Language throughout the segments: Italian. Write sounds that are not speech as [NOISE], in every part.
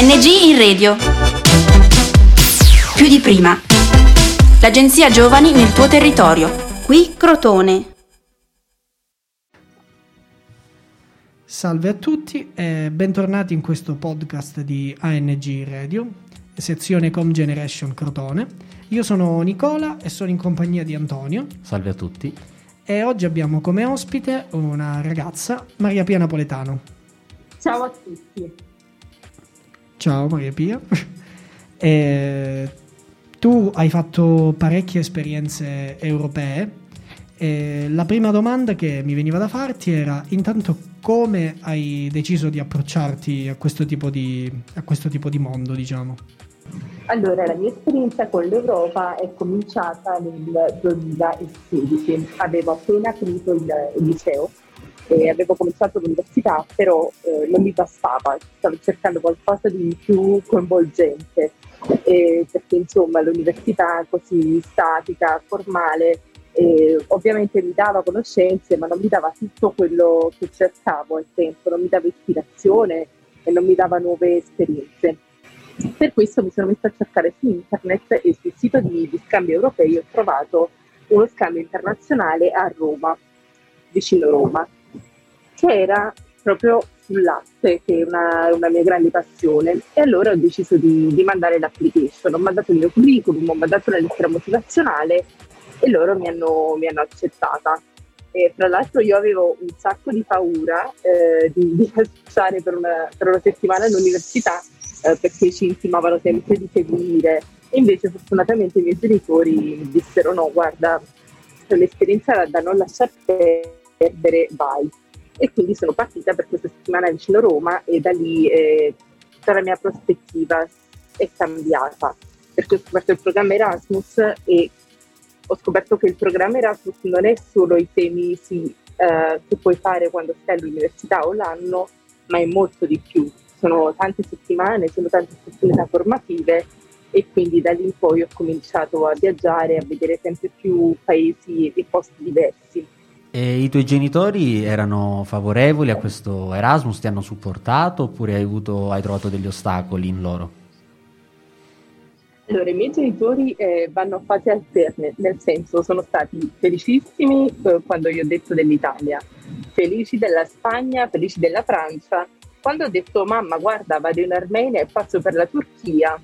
ANG in radio. Più di prima. L'agenzia Giovani nel tuo territorio. Qui Crotone. Salve a tutti e bentornati in questo podcast di ANG Radio, sezione Com Generation Crotone. Io sono Nicola e sono in compagnia di Antonio. Salve a tutti. E oggi abbiamo come ospite una ragazza, Maria Pia Napoletano. Ciao a tutti. Ciao Maria Pia. [LAUGHS] e tu hai fatto parecchie esperienze europee. E la prima domanda che mi veniva da farti era intanto come hai deciso di approcciarti a questo tipo di, questo tipo di mondo, diciamo? Allora, la mia esperienza con l'Europa è cominciata nel 2016. Avevo appena finito il liceo e avevo cominciato l'università, però eh, non mi bastava, stavo cercando qualcosa di più coinvolgente, eh, perché insomma l'università così statica, formale, eh, ovviamente mi dava conoscenze, ma non mi dava tutto quello che cercavo al tempo, non mi dava ispirazione e non mi dava nuove esperienze. Per questo mi sono messa a cercare su internet e sul sito di, di scambi europei ho trovato uno scambio internazionale a Roma, vicino Roma, era proprio sull'arte, che è una, una, mia grande passione. E allora ho deciso di, di, mandare l'application. Ho mandato il mio curriculum, ho mandato una lettera motivazionale e loro mi hanno, mi hanno accettata. E tra l'altro io avevo un sacco di paura eh, di, di lasciare per una, per una, settimana all'università eh, perché ci intimavano sempre di seguire. E invece fortunatamente i miei genitori mi dissero no, guarda, è un'esperienza da non lasciare perdere, vai e quindi sono partita per questa settimana vicino Roma e da lì eh, tutta la mia prospettiva è cambiata perché ho scoperto il programma Erasmus e ho scoperto che il programma Erasmus non è solo i sei mesi eh, che puoi fare quando stai all'università o l'anno, ma è molto di più. Sono tante settimane, sono tante opportunità formative e quindi da lì in poi ho cominciato a viaggiare, a vedere sempre più paesi e posti diversi. E i tuoi genitori erano favorevoli a questo Erasmus? Ti hanno supportato oppure hai, avuto, hai trovato degli ostacoli in loro? Allora, i miei genitori eh, vanno a fasi alterne, nel senso sono stati felicissimi eh, quando gli ho detto dell'Italia, felici della Spagna, felici della Francia. Quando ho detto mamma guarda vado in Armenia e passo per la Turchia,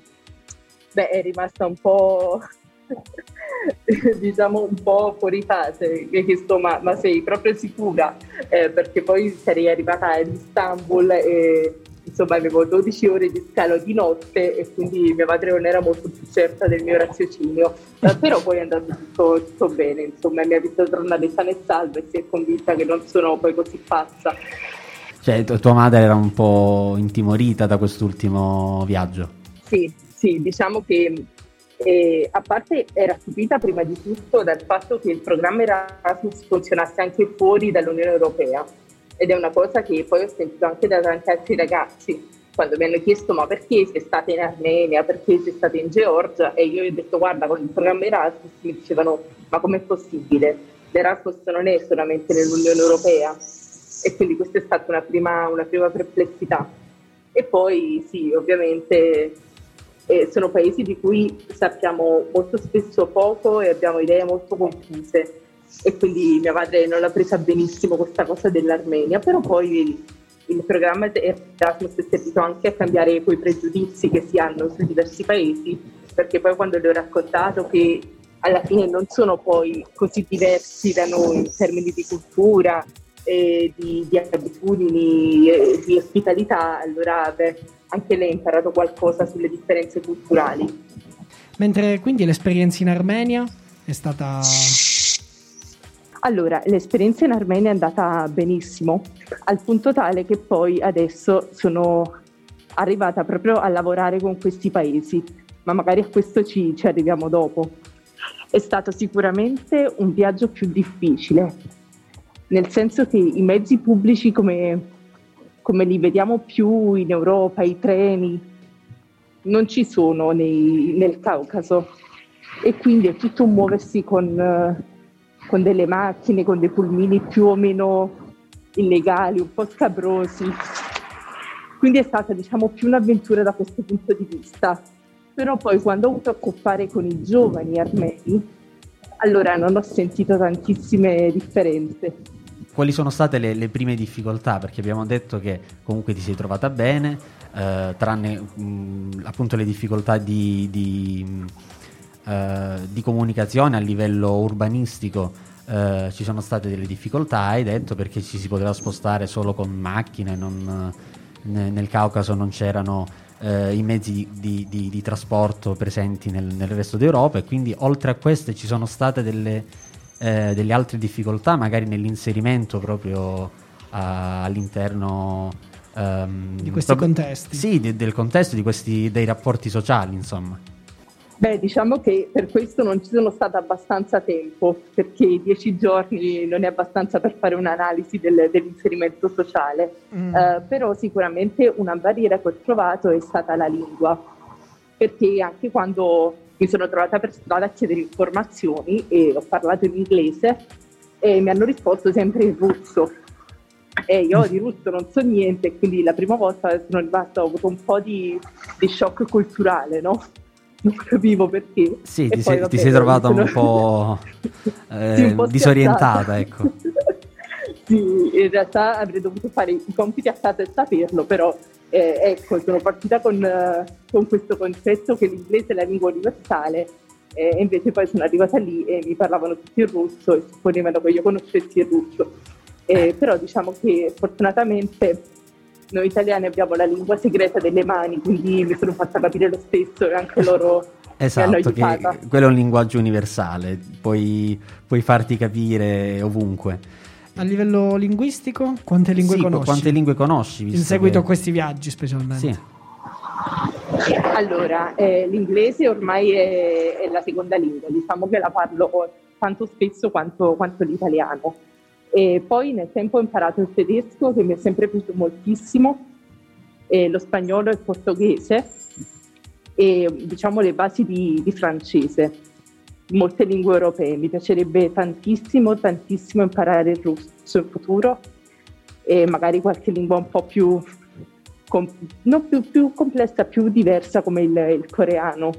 beh è rimasta un po' [LAUGHS] diciamo un po' fuori fase, che chiesto ma, ma sei proprio sicura? Eh, perché poi sarei arrivata ad Istanbul e insomma avevo 12 ore di scalo di notte e quindi mia madre non era molto più certa del mio raziocinio, eh, però poi è andato tutto, tutto bene, insomma mi ha visto tornare sana e salva e si è convinta che non sono poi così pazza. Cioè tua madre era un po' intimorita da quest'ultimo viaggio? Sì, sì, diciamo che e a parte era stupita prima di tutto dal fatto che il programma Erasmus funzionasse anche fuori dall'Unione Europea. Ed è una cosa che poi ho sentito anche da tanti altri ragazzi quando mi hanno chiesto ma perché sei stata in Armenia, perché sei stata in Georgia? E io gli ho detto guarda con il programma Erasmus mi dicevano ma com'è possibile? L'Erasmus non è solamente nell'Unione Europea. E quindi questa è stata una prima, una prima perplessità. E poi sì ovviamente eh, sono paesi di cui sappiamo molto spesso poco e abbiamo idee molto confuse e quindi mia madre non l'ha presa benissimo questa cosa dell'Armenia, però poi il programma Erasmus è servito anche a cambiare quei pregiudizi che si hanno sui diversi paesi, perché poi quando le ho raccontato che alla fine non sono poi così diversi da noi in termini di cultura, eh, di, di, abitudini, eh, di ospitalità, allora beh, anche lei ha imparato qualcosa sulle differenze culturali. Mentre quindi l'esperienza in Armenia è stata... Allora, l'esperienza in Armenia è andata benissimo, al punto tale che poi adesso sono arrivata proprio a lavorare con questi paesi, ma magari a questo ci, ci arriviamo dopo. È stato sicuramente un viaggio più difficile, nel senso che i mezzi pubblici come come li vediamo più in Europa, i treni, non ci sono nei, nel Caucaso e quindi è tutto un muoversi con, con delle macchine, con dei pulmini più o meno illegali, un po' scabrosi. quindi è stata diciamo più un'avventura da questo punto di vista. Però poi quando ho avuto a che fare con i giovani armeni, allora non ho sentito tantissime differenze. Quali sono state le, le prime difficoltà? Perché abbiamo detto che comunque ti sei trovata bene, eh, tranne mh, appunto le difficoltà di, di, eh, di, comunicazione a livello urbanistico. Eh, ci sono state delle difficoltà, hai detto, perché ci si poteva spostare solo con macchine, non, nel Caucaso non c'erano eh, i mezzi di, di, di, trasporto presenti nel, nel, resto d'Europa e quindi oltre a queste ci sono state delle, eh, delle altre difficoltà magari nell'inserimento proprio uh, all'interno um, di questi proprio, contesti. Sì, di, del contesto di questi, dei rapporti sociali insomma. Beh, diciamo che per questo non ci sono stato abbastanza tempo, perché dieci giorni non è abbastanza per fare un'analisi del, dell'inserimento sociale, mm. uh, però sicuramente una barriera che ho trovato è stata la lingua, perché anche quando mi sono trovata per strada a chiedere informazioni e ho parlato in inglese, e mi hanno risposto sempre in russo. E io di russo non so niente, quindi la prima volta sono rimasta, ho avuto un po' di, di shock culturale, no? non capivo perché. Sì, ti, sei, vabbè, ti sei, trovata un po', eh, [LAUGHS] sì, un po disorientata, ecco. [LAUGHS] sì, in realtà avrei dovuto fare i compiti a casa e saperlo, però eh, ecco, sono partita con, uh, con, questo concetto che l'inglese è la lingua universale eh, e invece poi sono arrivata lì e mi parlavano tutti il russo e supponevano che io conoscessi il russo. Eh, però diciamo che fortunatamente noi italiani abbiamo la lingua segreta delle mani, quindi mi sono fatta capire lo stesso e anche loro esatto, quello è un linguaggio universale, puoi, puoi farti capire ovunque. A livello linguistico, quante lingue sì, conosci? Quante lingue conosci? In seguito che... a questi viaggi, specialmente. Sì. Allora, eh, l'inglese ormai è, è, la seconda lingua, diciamo che la parlo tanto spesso quanto, quanto l'italiano. E poi nel tempo ho imparato il tedesco che mi è sempre piaciuto moltissimo, lo spagnolo e il portoghese e diciamo le basi di, di francese, molte lingue europee. Mi piacerebbe tantissimo, tantissimo imparare il russo in futuro e magari qualche lingua un po' più, com- non più, più complessa, più diversa come il, il coreano.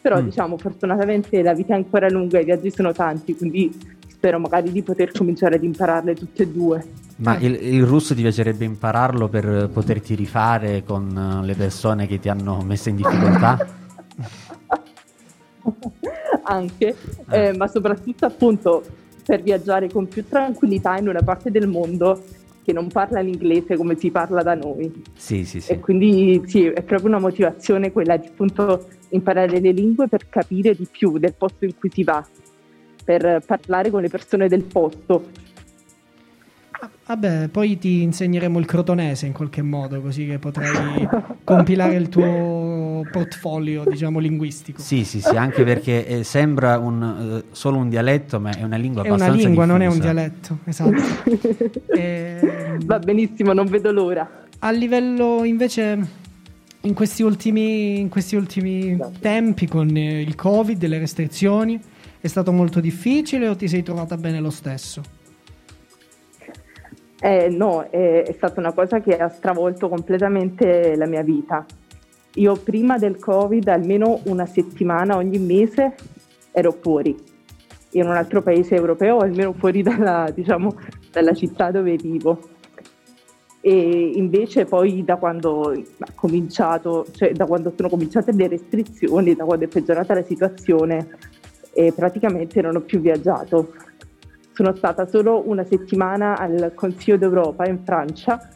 Però mm. diciamo fortunatamente la vita è ancora lunga, i viaggi sono tanti, quindi spero magari di poter cominciare ad impararle tutte e due. Ma il, il, russo ti piacerebbe impararlo per poterti rifare con le persone che ti hanno messo in difficoltà? [LAUGHS] Anche, ah. eh, ma soprattutto appunto per viaggiare con più tranquillità in una parte del mondo che non parla l'inglese come si parla da noi. Sì, sì, sì. E quindi sì, è proprio una motivazione quella di appunto imparare le lingue per capire di più del posto in cui si va per parlare con le persone del posto. Vabbè, poi ti insegneremo il crotonese in qualche modo, così che potrai compilare il tuo portfolio, diciamo, linguistico. Sì, sì, sì, anche perché eh, sembra un, uh, solo un dialetto, ma è una lingua è abbastanza È una lingua, diffusa. non è un dialetto, esatto. e... [LAUGHS] Ehm, Va benissimo, non vedo l'ora. A livello invece... In questi ultimi, in questi ultimi tempi, con il Covid e le restrizioni, è stato molto difficile o ti sei trovata bene lo stesso? Eh, no, è, è stata una cosa che ha stravolto completamente la mia vita. Io prima del Covid almeno una settimana ogni mese ero fuori, in un altro paese europeo, almeno fuori dalla, diciamo, dalla città dove vivo. E invece poi da quando, cioè da quando sono cominciate le restrizioni, da quando è peggiorata la situazione, e praticamente non ho più viaggiato. Sono stata solo una settimana al Consiglio d'Europa in Francia.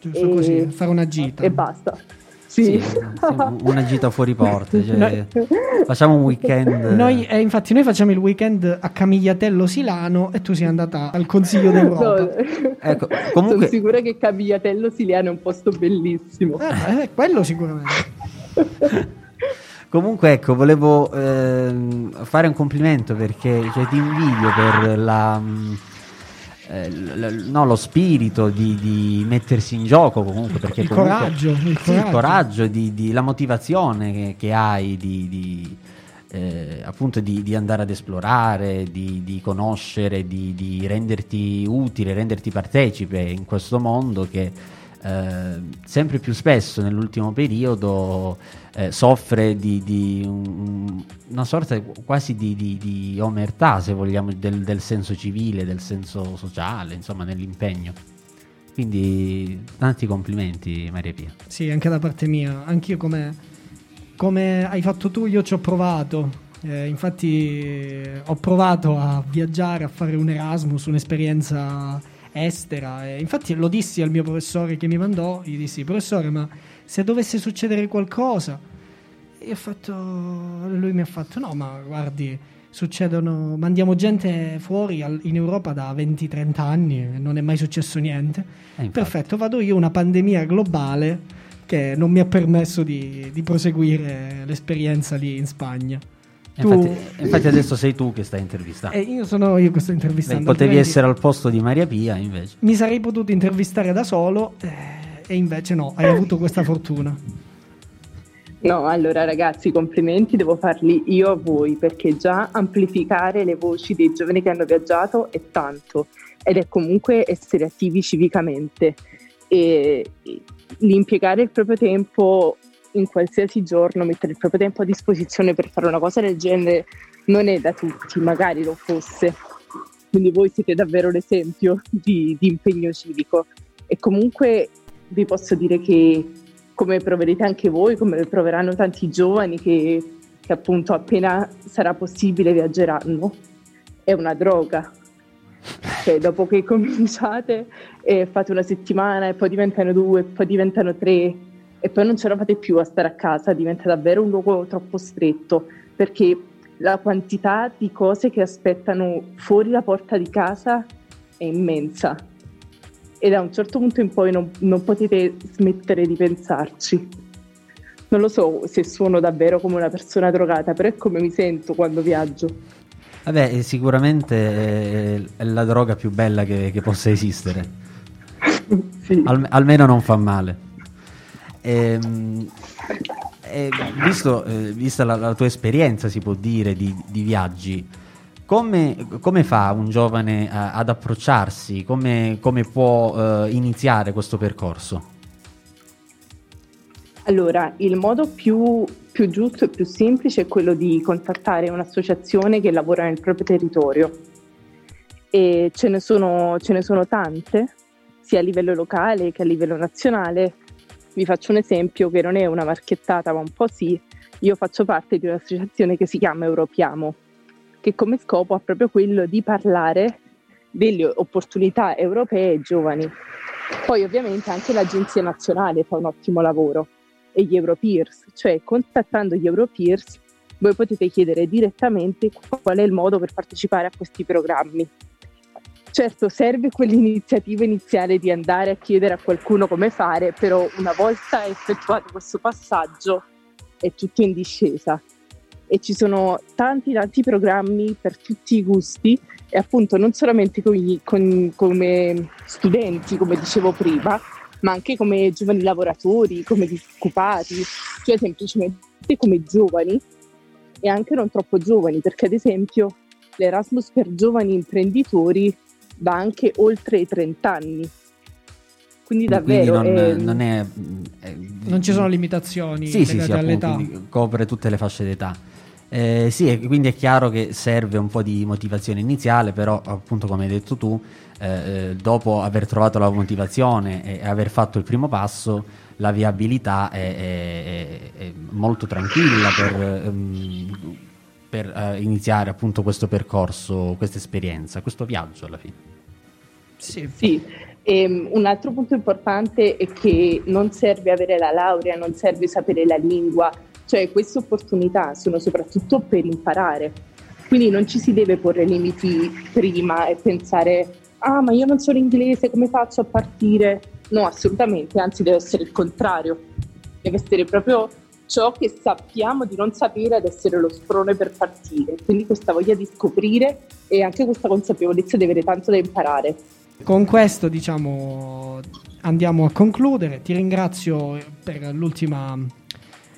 Giusto e... così, fare una gita. E basta. Sì. sì una gita fuori porte, cioè, facciamo un weekend. Noi, eh, infatti, noi facciamo il weekend a Camigliatello Silano e tu sei andata al Consiglio d'Europa. No. Ecco, comunque... Sono sicura che Camigliatello Silano è un posto bellissimo. Eh, eh, quello sicuramente. [LAUGHS] Comunque, ecco, volevo eh, fare un complimento perché cioè, ti invidio per la, mm, eh, l- no, lo spirito di, di, mettersi in gioco comunque perché il comunque, coraggio, il sì, coraggio, il coraggio. di, di, la motivazione che, che hai di, eh, appunto di, andare ad esplorare, di, conoscere, di, renderti utile, renderti partecipe in questo mondo che eh, sempre più spesso nell'ultimo periodo eh, soffre di, di un, una sorta quasi di, di, di omertà, se vogliamo, del, del, senso civile, del senso sociale, insomma, nell'impegno. Quindi tanti complimenti Maria Pia. Sì, anche da parte mia, anch'io come, come hai fatto tu, io ci ho provato. Eh, infatti ho provato a viaggiare, a fare un Erasmus, un'esperienza estera. E infatti lo dissi al mio professore che mi mandò, gli dissi, professore, ma se dovesse succedere qualcosa, e ho fatto, lui mi ha fatto, no, ma guardi, succedono, mandiamo gente fuori al, in Europa da 20-30 anni, non è mai successo niente. Eh, Perfetto, vado io, una pandemia globale che non mi ha permesso di, di proseguire l'esperienza lì in Spagna. Tu... Infatti, infatti, adesso sei tu che stai intervistando. Eh, io sono io che sto intervistando. Beh, potevi essere al posto di Maria Pia invece. Mi sarei potuto intervistare da solo eh, e invece no, hai avuto questa fortuna. No, allora ragazzi, complimenti devo farli io a voi perché già amplificare le voci dei giovani che hanno viaggiato è tanto ed è comunque essere attivi civicamente e l'impiegare il proprio tempo in qualsiasi giorno mettere il proprio tempo a disposizione per fare una cosa del genere non è da tutti, magari lo fosse. Quindi voi siete davvero l'esempio di, di impegno civico. E comunque vi posso dire che come proverete anche voi, come proveranno tanti giovani che, che appunto appena sarà possibile viaggeranno, è una droga. Cioè, dopo che [LAUGHS] cominciate e fate una settimana e poi diventano due, poi diventano tre, e poi non ce la fate più a stare a casa, diventa davvero un luogo troppo stretto perché la quantità di cose che aspettano fuori la porta di casa è immensa e da un certo punto in poi non, non potete smettere di pensarci. Non lo so se suono davvero come una persona drogata, però è come mi sento quando viaggio. Vabbè, sicuramente è la droga più bella che, che possa esistere. [LAUGHS] sì. Al, almeno non fa male. Ehm, eh, visto, eh, vista la, la, tua esperienza, si può dire, di, di viaggi, come, come, fa un giovane a, ad approcciarsi? Come, come può eh, iniziare questo percorso? Allora, il modo più, più, giusto e più semplice è quello di contattare un'associazione che lavora nel proprio territorio. E ce ne sono, ce ne sono tante, sia a livello locale che a livello nazionale, vi faccio un esempio che non è una marchettata, ma un po' sì. Io faccio parte di un'associazione che si chiama Europiamo, che come scopo ha proprio quello di parlare delle opportunità europee ai giovani. Poi ovviamente anche l'Agenzia Nazionale fa un ottimo lavoro e gli Europeers, cioè contattando gli Europeers voi potete chiedere direttamente qual è il modo per partecipare a questi programmi Certo, serve quell'iniziativa iniziale di andare a chiedere a qualcuno come fare, però una volta effettuato questo passaggio è tutto in discesa. E ci sono tanti tanti programmi per tutti i gusti e appunto non solamente con, con, come studenti, come dicevo prima, ma anche come giovani lavoratori, come disoccupati, cioè semplicemente come giovani e anche non troppo giovani, perché ad esempio l'Erasmus per giovani imprenditori va anche oltre i 30 anni. Quindi davvero... Quindi non, è... non, è, è, non ci sono limitazioni sì, sì, sì, appunto, copre tutte le fasce d'età. Eh, sì, quindi è chiaro che serve un po' di motivazione iniziale, però appunto come hai detto tu, eh, eh, dopo aver trovato la motivazione e aver fatto il primo passo, la viabilità è, è, è molto tranquilla per, um, per uh, iniziare appunto questo percorso, questa esperienza, questo viaggio alla fine. Sì, sì. E, um, un altro punto importante è che non serve avere la laurea, non serve sapere la lingua, cioè queste opportunità sono soprattutto per imparare. Quindi non ci si deve porre limiti prima e pensare, ah ma io non sono inglese, come faccio a partire? No, assolutamente, anzi deve essere il contrario, deve essere proprio ciò che sappiamo di non sapere ad essere lo sprone per partire. Quindi questa voglia di scoprire e anche questa consapevolezza di avere tanto da imparare. Con questo, diciamo, andiamo a concludere. Ti ringrazio per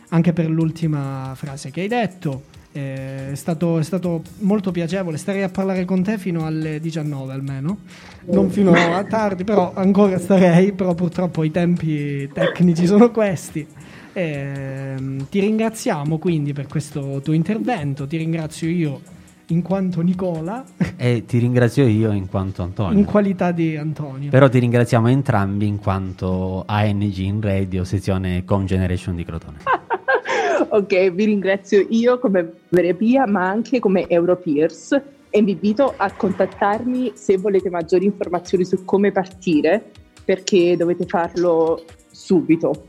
anche per l'ultima frase che hai detto. Eh, è, stato, è, stato, molto piacevole. Starei a parlare con te fino alle 19 almeno. Non fino a tardi, però ancora starei. Però purtroppo i tempi tecnici sono questi. Eh, ti ringraziamo quindi per questo tuo intervento. Ti ringrazio io in quanto Nicola. E ti ringrazio io in quanto Antonio. In qualità di Antonio. Però ti ringraziamo entrambi in quanto ANG in radio, sezione Com Generation di Crotone. [LAUGHS] ok, vi ringrazio io come Verepia, ma anche come Europeers e vi invito a contattarmi se volete maggiori informazioni su come partire, perché dovete farlo subito.